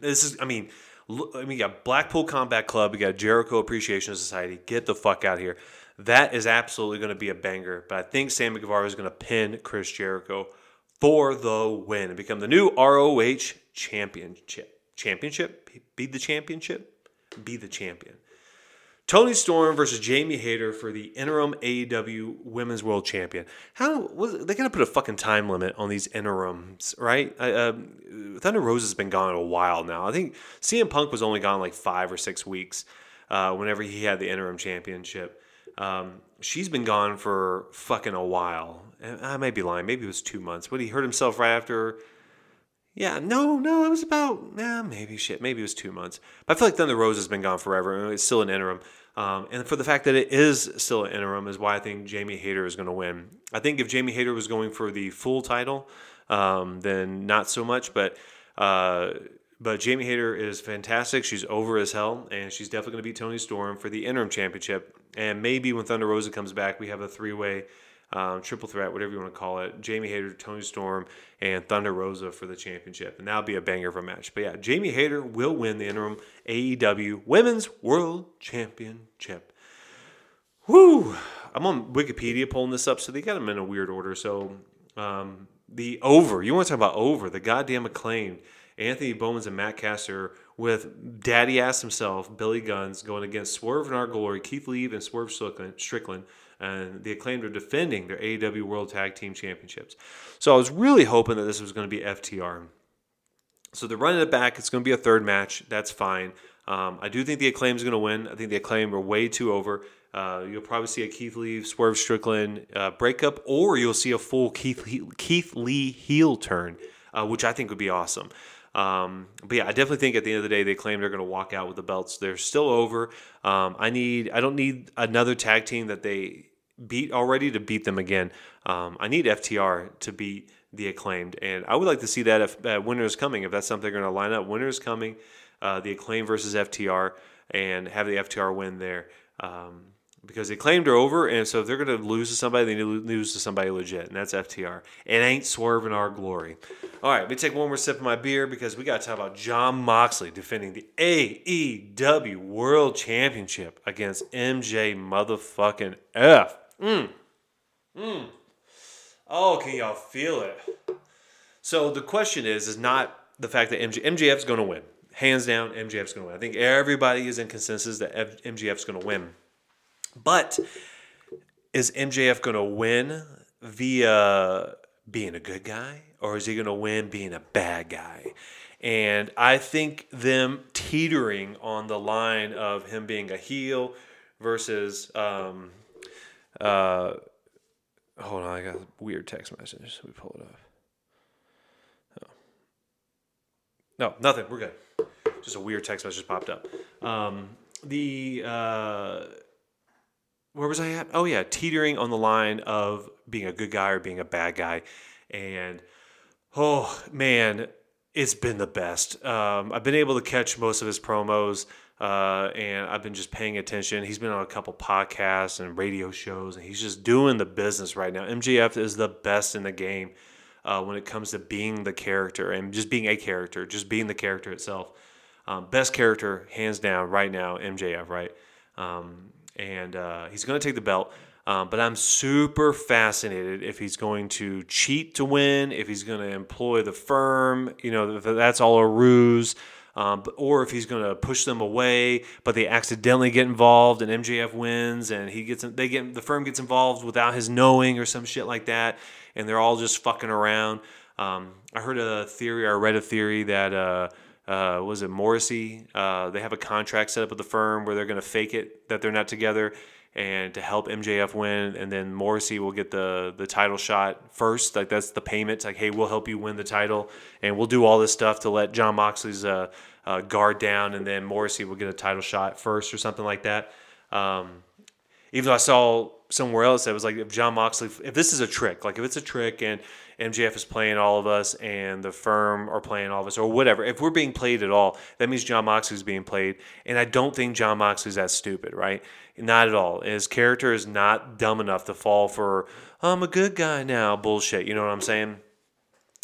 This is, I mean, I mean, you got Blackpool Combat Club, you got Jericho Appreciation Society. Get the fuck out here. That is absolutely going to be a banger. But I think Sammy Guevara is going to pin Chris Jericho for the win and become the new ROH championship. Championship? Be the championship? Be the champion. Toni Storm versus Jamie Hayter for the interim AEW Women's World Champion. How was they gonna put a fucking time limit on these interims, right? Uh, Thunder Rosa has been gone a while now. I think CM Punk was only gone like five or six weeks uh, whenever he had the interim championship. Um, she's been gone for fucking a while. I may be lying. Maybe it was two months. But he hurt himself right after. Yeah, no, no, it was about, yeah, maybe shit. Maybe it was two months. But I feel like Thunder Rosa has been gone forever. It's still an interim. Um, and for the fact that it is still an interim is why I think Jamie Hayter is going to win. I think if Jamie Hayter was going for the full title, um, then not so much. But uh, but Jamie Hayter is fantastic. She's over as hell, and she's definitely going to beat Toni Storm for the interim championship. And maybe when Thunder Rosa comes back, we have a three way um, triple threat, whatever you want to call it. Jamie Hayter, Toni Storm, and Thunder Rosa for the championship. And that'll be a banger of a match. But yeah, Jamie Hayter will win the interim AEW Women's World Championship. Woo! I'm on Wikipedia pulling this up, so they got them in a weird order. So um, the over, you want to talk about over, the goddamn acclaimed. Anthony Bowens and Max Caster with daddy ass himself, Billy Guns, going against Swerve in Our Glory, Keith Lee, and Swerve Strickland, and the acclaimed are defending their AEW World Tag Team Championships. So I was really hoping that this was going to be FTR. So they're running it back. It's going to be a third match. That's fine. Um, I do think the acclaim is going to win. I think the acclaim are way too over. Uh, you'll probably see a Keith Lee, Swerve Strickland uh, breakup, or you'll see a full Keith Keith Lee heel turn, uh, which I think would be awesome. Um, but yeah, I definitely think at the end of the day, they claim they're going to walk out with the belts. They're still over. Um, I need, I don't need another tag team that they beat already to beat them again. Um, I need FTR to beat the acclaimed, and I would like to see that if uh, Winners Coming, if that's something they're going to line up. Winners Coming, uh, the acclaim versus FTR, and have the FTR win there. Um, because they claimed her over, and so if they're going to lose to somebody, they need to lose to somebody legit, and that's FTR. It ain't Swerve in Our Glory. All right, let me take one more sip of my beer because we got to talk about Jon Moxley defending the AEW World Championship against MJ motherfucking F. Mm. Mm. Oh, can y'all feel it? So the question is, is not the fact that MJ, MJF's going to win. Hands down, MJF's going to win. I think everybody is in consensus that MJF's going to win. But is MJF going to win via being a good guy or is he going to win being a bad guy? And I think them teetering on the line of him being a heel versus. Um, uh, hold on, I got a weird text message. Let me pull it up. Oh. No, nothing. We're good. Just a weird text message popped up. Um, the. Uh, where was I at? Oh yeah, teetering on the line of being a good guy or being a bad guy, and oh man, it's been the best. Um, I've been able to catch most of his promos, uh, and I've been just paying attention. He's been on a couple podcasts and radio shows, and he's just doing the business right now. MJF is the best in the game uh, when it comes to being the character and just being a character, just being the character itself. Um, best character, hands down, right now, MJF. Right. Um, and uh, he's going to take the belt. Um, but I'm super fascinated if he's going to cheat to win, if he's going to employ the firm, you know, that's all a ruse, um, or if he's going to push them away, but they accidentally get involved and MJF wins and he gets they get the firm gets involved without his knowing or some shit like that, and they're all just fucking around. Um, I heard a theory, or I read a theory that. Uh, uh, was it Morrissey? Uh, they have a contract set up with the firm where they're going to fake it that they're not together and to help MJF win, and then Morrissey will get the the title shot first. Like that's the payment. Like, hey, we'll help you win the title, and we'll do all this stuff to let Jon Moxley's uh, uh, guard down, and then Morrissey will get a title shot first or something like that. Um, even though I saw somewhere else that was like if Jon Moxley, if this is a trick, like if it's a trick and MJF is playing all of us and the firm are playing all of us or whatever. If we're being played at all, that means Jon Moxley's being played. And I don't think Jon Moxley's that stupid, right? Not at all. His character is not dumb enough to fall for, I'm a good guy now bullshit. You know what I'm saying?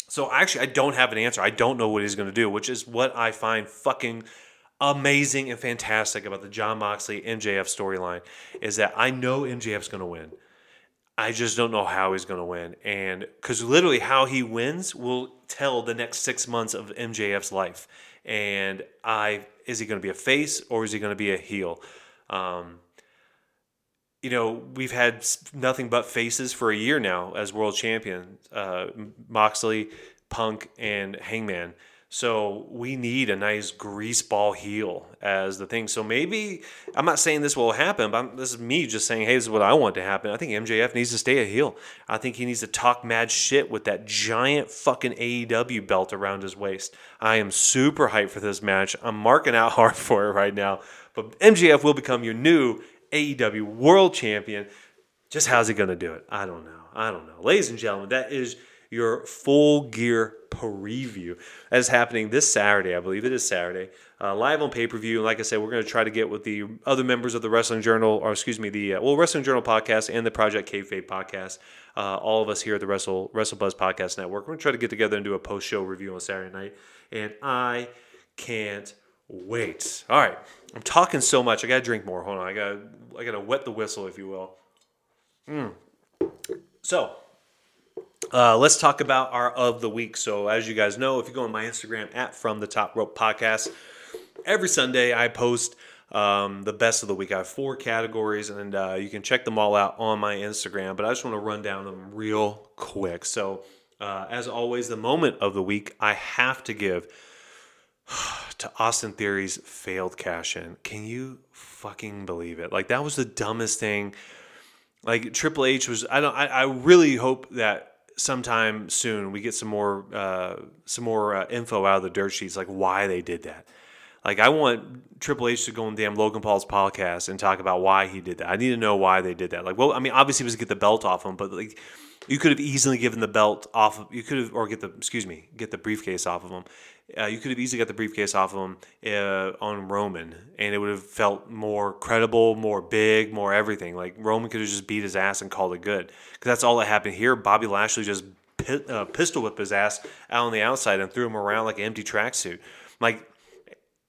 So actually, I don't have an answer. I don't know what he's going to do, which is what I find fucking amazing and fantastic about the Jon Moxley MJF storyline is that I know MJF's going to win. I just don't know how he's going to win. And because literally how he wins will tell the next six months of MJF's life. And I is he going to be a face or is he going to be a heel? Um, you know, we've had nothing but faces for a year now as world champion. Uh, Moxley, Punk, and Hangman. So we need a nice greaseball heel as the thing. So maybe I'm not saying this will happen, but I'm, this is me just saying, hey, this is what I want to happen. I think MJF needs to stay a heel. I think he needs to talk mad shit with that giant fucking AEW belt around his waist. I am super hyped for this match. I'm marking out [laughs] hard for it right now. But MJF will become your new AEW World Champion. Just how's he to do it? I don't know. I don't know. Ladies and gentlemen, that is your full gear preview. That is happening this Saturday, I believe it is Saturday, uh, live on pay per view. And like I said, we're going to try to get with the other members of the Wrestling Journal, or excuse me, the uh, well Wrestling Journal podcast and the Project Kayfabe podcast. Uh, all of us here at the Wrestle Wrestle Buzz Podcast Network. We're going to try to get together and do a post show review on Saturday night, and I can't wait. All right, I'm talking so much. I got to drink more. Hold on, I got I got to wet the whistle, if you will. Mm. So uh, let's talk about our of the week. So, as you guys know, if you go on my Instagram at From the Top Rope Podcast, every Sunday I post um, the best of the week. I have four categories, and uh, you can check them all out on my Instagram. But I just want to run down them real quick. So, uh, as always, the moment of the week I have to give [sighs] to Austin Theory's failed cash in. Can you fucking believe it? Like that was the dumbest thing. Like Triple H was. I don't. I, I really hope that sometime soon we get some more uh, some more uh, info out of the dirt sheets, like why they did that. Like I want Triple H to go on damn Logan Paul's podcast and talk about why he did that. I need to know why they did that. Like, well, I mean, obviously it was to get the belt off him, but like you could have easily given the belt off. Of, you could have, or get the excuse me, get the briefcase off of him. Uh, you could have easily got the briefcase off of him uh, on Roman, and it would have felt more credible, more big, more everything. Like Roman could have just beat his ass and called it good, because that's all that happened here. Bobby Lashley just pit, uh, pistol whipped his ass out on the outside and threw him around like an empty tracksuit. Like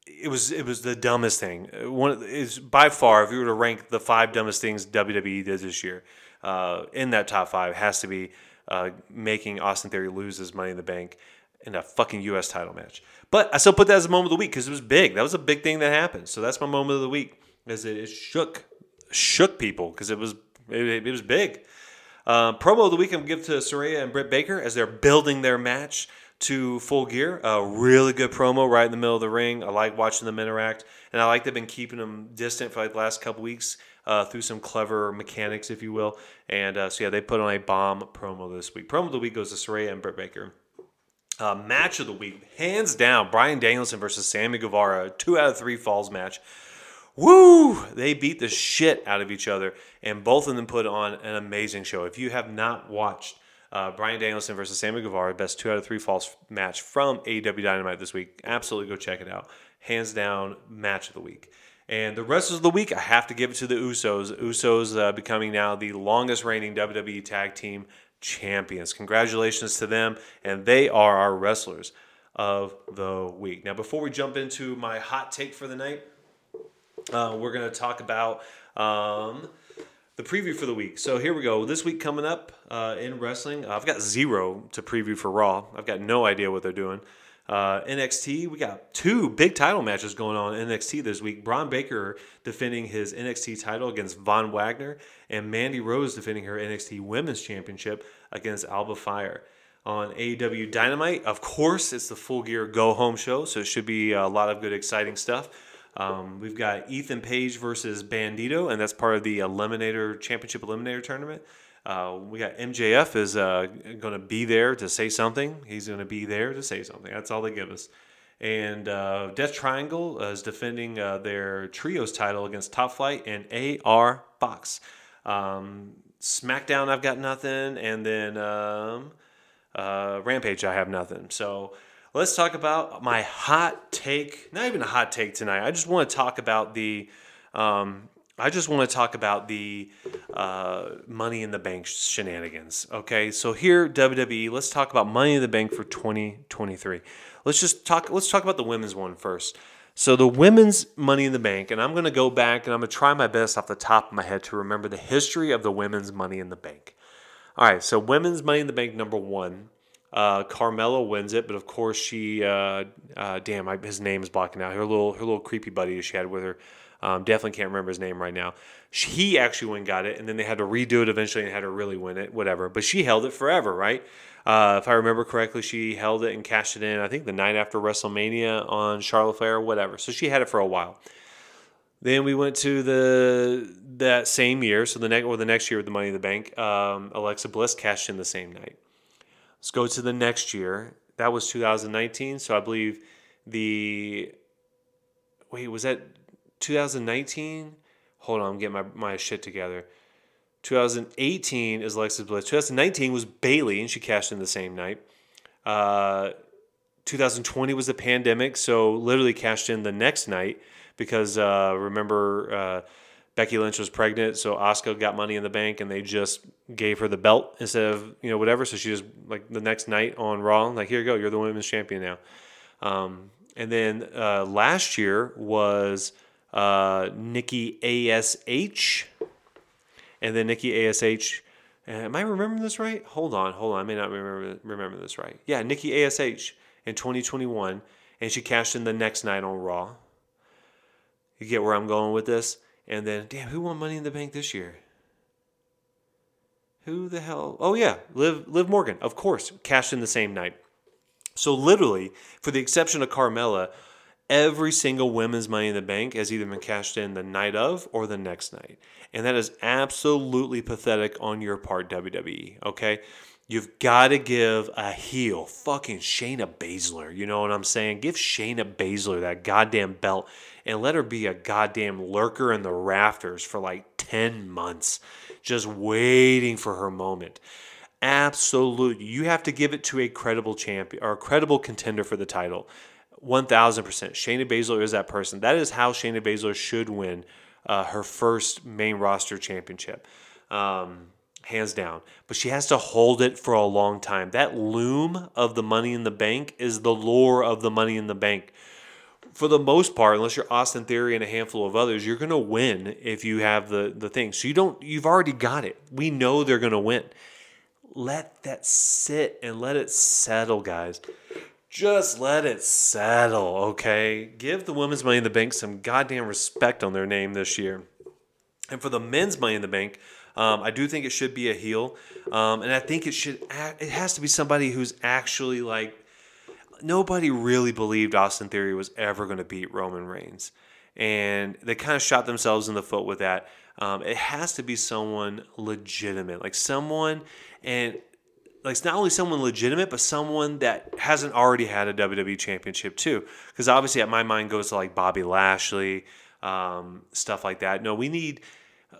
it was, it was the dumbest thing. One is by far, if you were to rank the five dumbest things WWE did this year, uh, in that top five has to be uh, making Austin Theory lose his Money in the Bank in a fucking U.S. title match. But I still put that as a moment of the week because it was big. That was a big thing that happened. So that's my moment of the week, as it, it shook shook people because it was it, it, was big. Uh, promo of the week I'm give to Saraya and Britt Baker as they're building their match to full gear. A really good promo right in the middle of the ring. I like watching them interact, and I like they've been keeping them distant for like the last couple weeks uh, through some clever mechanics, if you will. And uh, so yeah, they put on a bomb promo this week. Promo of the week goes to Saraya and Britt Baker. Uh, match of the week, hands down, Bryan Danielson versus Sammy Guevara, two out of three falls match. Woo! They beat the shit out of each other, and both of them put on an amazing show. If you have not watched uh, Bryan Danielson versus Sammy Guevara, best two out of three falls match from AEW Dynamite this week, absolutely go check it out. Hands down, match of the week. And the rest of the week, I have to give it to the Usos. Usos uh, becoming now the longest reigning WWE Tag Team champions. Congratulations to them, and they are our wrestlers of the week. Now, before we jump into my hot take for the night, uh, we're going to talk about um, the preview for the week. So here we go. This week coming up uh, in wrestling, I've got zero to preview for Raw. I've got no idea what they're doing. Uh, NXT, we got two big title matches going on in NXT this week. Bron Breakker defending his NXT title against Von Wagner, and Mandy Rose defending her NXT Women's Championship against Alba Fyre. On AEW Dynamite, of course, it's the full gear go home show, so it should be a lot of good, exciting stuff. Um, we've got Ethan Page versus Bandito, and that's part of the Eliminator Championship Eliminator tournament. Uh, we got MJF is uh, going to be there to say something. He's going to be there to say something. That's all they give us. And uh, Death Triangle is defending uh, their trios title against Top Flight and AR Fox. Um, SmackDown, I've got nothing, and then um, uh, Rampage, I have nothing. So let's talk about my hot take. Not even a hot take tonight. I just want to talk about the um, I just want to talk about the uh, Money in the Bank shenanigans. Okay, so here WWE, let's talk about Money in the Bank for 2023. Let's just talk. Let's talk about the women's one first. So the women's Money in the Bank, and I'm going to go back and I'm going to try my best off the top of my head to remember the history of the women's Money in the Bank. All right, so women's Money in the Bank number one. Uh, Carmella wins it, but of course she, uh, uh, damn, I, his name is blocking out. Her little, her little creepy buddy she had with her um, definitely can't remember his name right now. He actually went and got it, and then they had to redo it eventually and had to really win it, whatever. But she held it forever, right? Uh, if I remember correctly, she held it and cashed it in. I think the night after WrestleMania on Charlotte Flair, whatever. So she had it for a while. Then we went to the that same year, so the next or the next year with the Money in the Bank, um, Alexa Bliss cashed in the same night. Let's go to the next year. That was 2019. So I believe the wait was that 2019, hold on, I'm getting my, my shit together. 2018 is Alexa Bliss. 2019 was Bayley, and she cashed in the same night. Uh, 2020 was the pandemic, so literally cashed in the next night because uh, remember uh, Becky Lynch was pregnant, so Asuka got money in the bank, and they just gave her the belt instead of you know whatever. So she just like the next night on Raw, like here you go, you're the women's champion now. Um, and then uh, last year was uh, Nikki ASH, and then Nikki ASH. Uh, am I remembering this right? Hold on, hold on. I may not remember remember this right. Yeah, Nikki ASH in 2021, and she cashed in the next night on Raw. You get where I'm going with this? And then, damn, who won Money in the Bank this year? Who the hell? Oh yeah, Liv Liv Morgan, of course, cashed in the same night. So literally, for the exception of Carmella, every single women's money in the bank has either been cashed in the night of or the next night. And that is absolutely pathetic on your part, WWE. Okay? You've got to give a heel, fucking Shayna Baszler. You know what I'm saying? Give Shayna Baszler that goddamn belt and let her be a goddamn lurker in the rafters for like 10 months, just waiting for her moment. Absolutely. You have to give it to a credible champion or a credible contender for the title. 1000%. Shayna Baszler is that person. That is how Shayna Baszler should win uh, her first main roster championship. Um, hands down. But she has to hold it for a long time. That loom of the money in the bank is the lore of the money in the bank. For the most part, unless you're Austin Theory and a handful of others, you're gonna win if you have the the thing. So you don't you've already got it. We know they're gonna win. Let that sit and let it settle, guys. Just let it settle, okay? Give the women's money in the bank some goddamn respect on their name this year. And for the men's money in the bank, um, I do think it should be a heel, um, and I think it should. Act, It has to be somebody who's actually like nobody really believed Austin Theory was ever going to beat Roman Reigns, and they kind of shot themselves in the foot with that. Um, it has to be someone legitimate, like someone, and like it's not only someone legitimate, but someone that hasn't already had a WWE championship too. Because obviously, at my mind goes to like Bobby Lashley, um, stuff like that. No, we need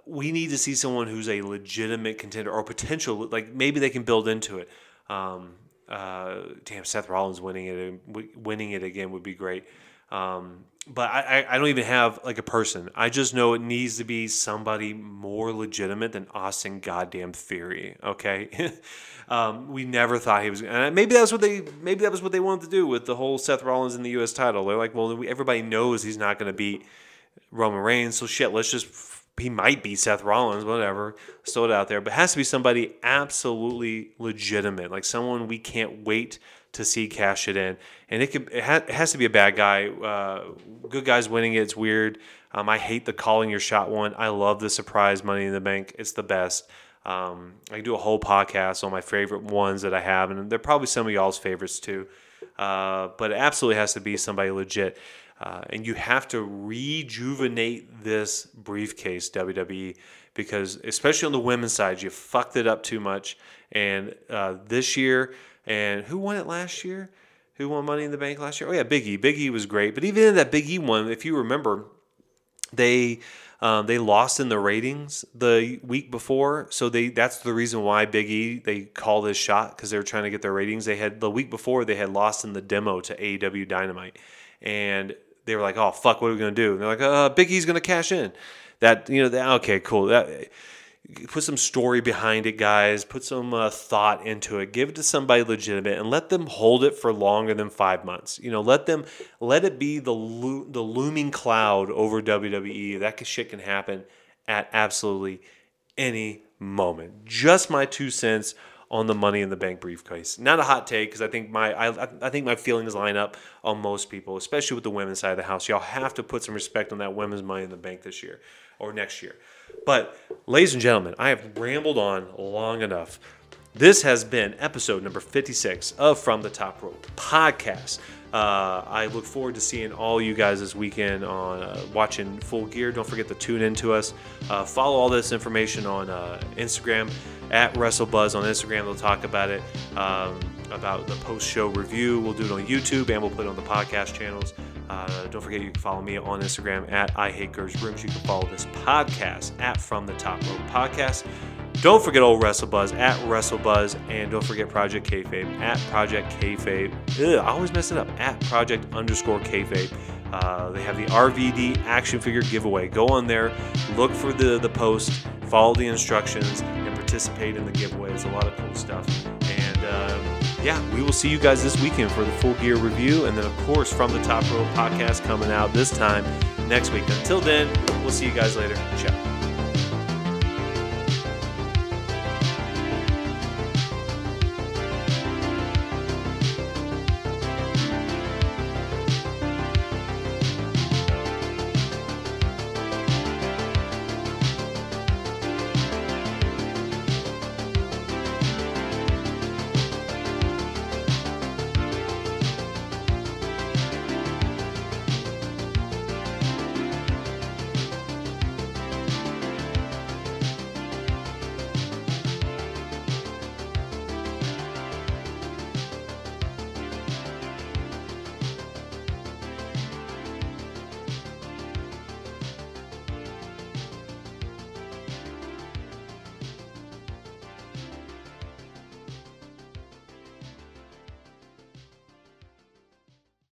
we need to see someone who's a legitimate contender or potential. Like maybe they can build into it. Um, uh, damn, Seth Rollins winning it, winning it again would be great. Um, but I, I don't even have like a person. I just know it needs to be somebody more legitimate than Austin goddamn Theory. Okay, [laughs] um, we never thought he was. And maybe that's what they. Maybe that was what they wanted to do with the whole Seth Rollins in the U.S. title. They're like, well, everybody knows he's not going to beat Roman Reigns, so shit. Let's just he might be Seth Rollins, whatever. Throw it out there, but it has to be somebody absolutely legitimate, like someone we can't wait to see cash it in. And it could it, ha- it has to be a bad guy. Uh, good guys winning it. It's weird. Um, I hate the calling your shot one. I love the surprise Money in the Bank. It's the best. Um, I do a whole podcast on my favorite ones that I have, and they're probably some of y'all's favorites too. Uh, but it absolutely has to be somebody legit. Uh, and you have to rejuvenate this briefcase, WWE, because especially on the women's side, you fucked it up too much. And uh, this year, and who won it last year? Who won Money in the Bank last year? Oh yeah, Big E. Big E was great, but even in that Big E one, if you remember, they um, they lost in the ratings the week before, so they that's the reason why Big E they called this shot because they were trying to get their ratings. They had the week before they had lost in the demo to AEW Dynamite, and they were like, "Oh fuck, what are we gonna do?" And they're like, "Uh, Big E's gonna cash in." That you know, that, okay, cool. That put some story behind it, guys. Put some uh, thought into it. Give it to somebody legitimate, and let them hold it for longer than five months. You know, let them let it be the lo- the looming cloud over WWE. That shit can happen at absolutely any moment. Just my two cents on the Money in the Bank briefcase. Not a hot take because I think my I, I think my feelings line up on most people, especially with the women's side of the house. Y'all have to put some respect on that women's Money in the Bank this year or next year. But ladies and gentlemen, I have rambled on long enough. This has been episode number 56 of From the Top Rope podcast. Uh, I look forward to seeing all you guys this weekend on uh, watching Full Gear. Don't forget to tune in to us. Uh, follow all this information on uh, Instagram at WrestleBuzz on Instagram. They'll talk about it, um, about the post show review. We'll do it on YouTube and we'll put it on the podcast channels. Uh, don't forget you can follow me on Instagram at I Hate Gerge Brooms. You can follow this podcast at From the Top Rope Podcast. Don't forget old WrestleBuzz at WrestleBuzz, and don't forget Project Kayfabe at Project Kayfabe. Ugh, I always mess it up at Project underscore Kayfabe. Uh, they have the RVD action figure giveaway. Go on there, look for the the post, follow the instructions, and participate in the giveaway. There's a lot of cool stuff. And um, yeah, we will see you guys this weekend for the full gear review, and then of course from the Top Rope podcast coming out this time next week. Until then, we'll see you guys later. Ciao.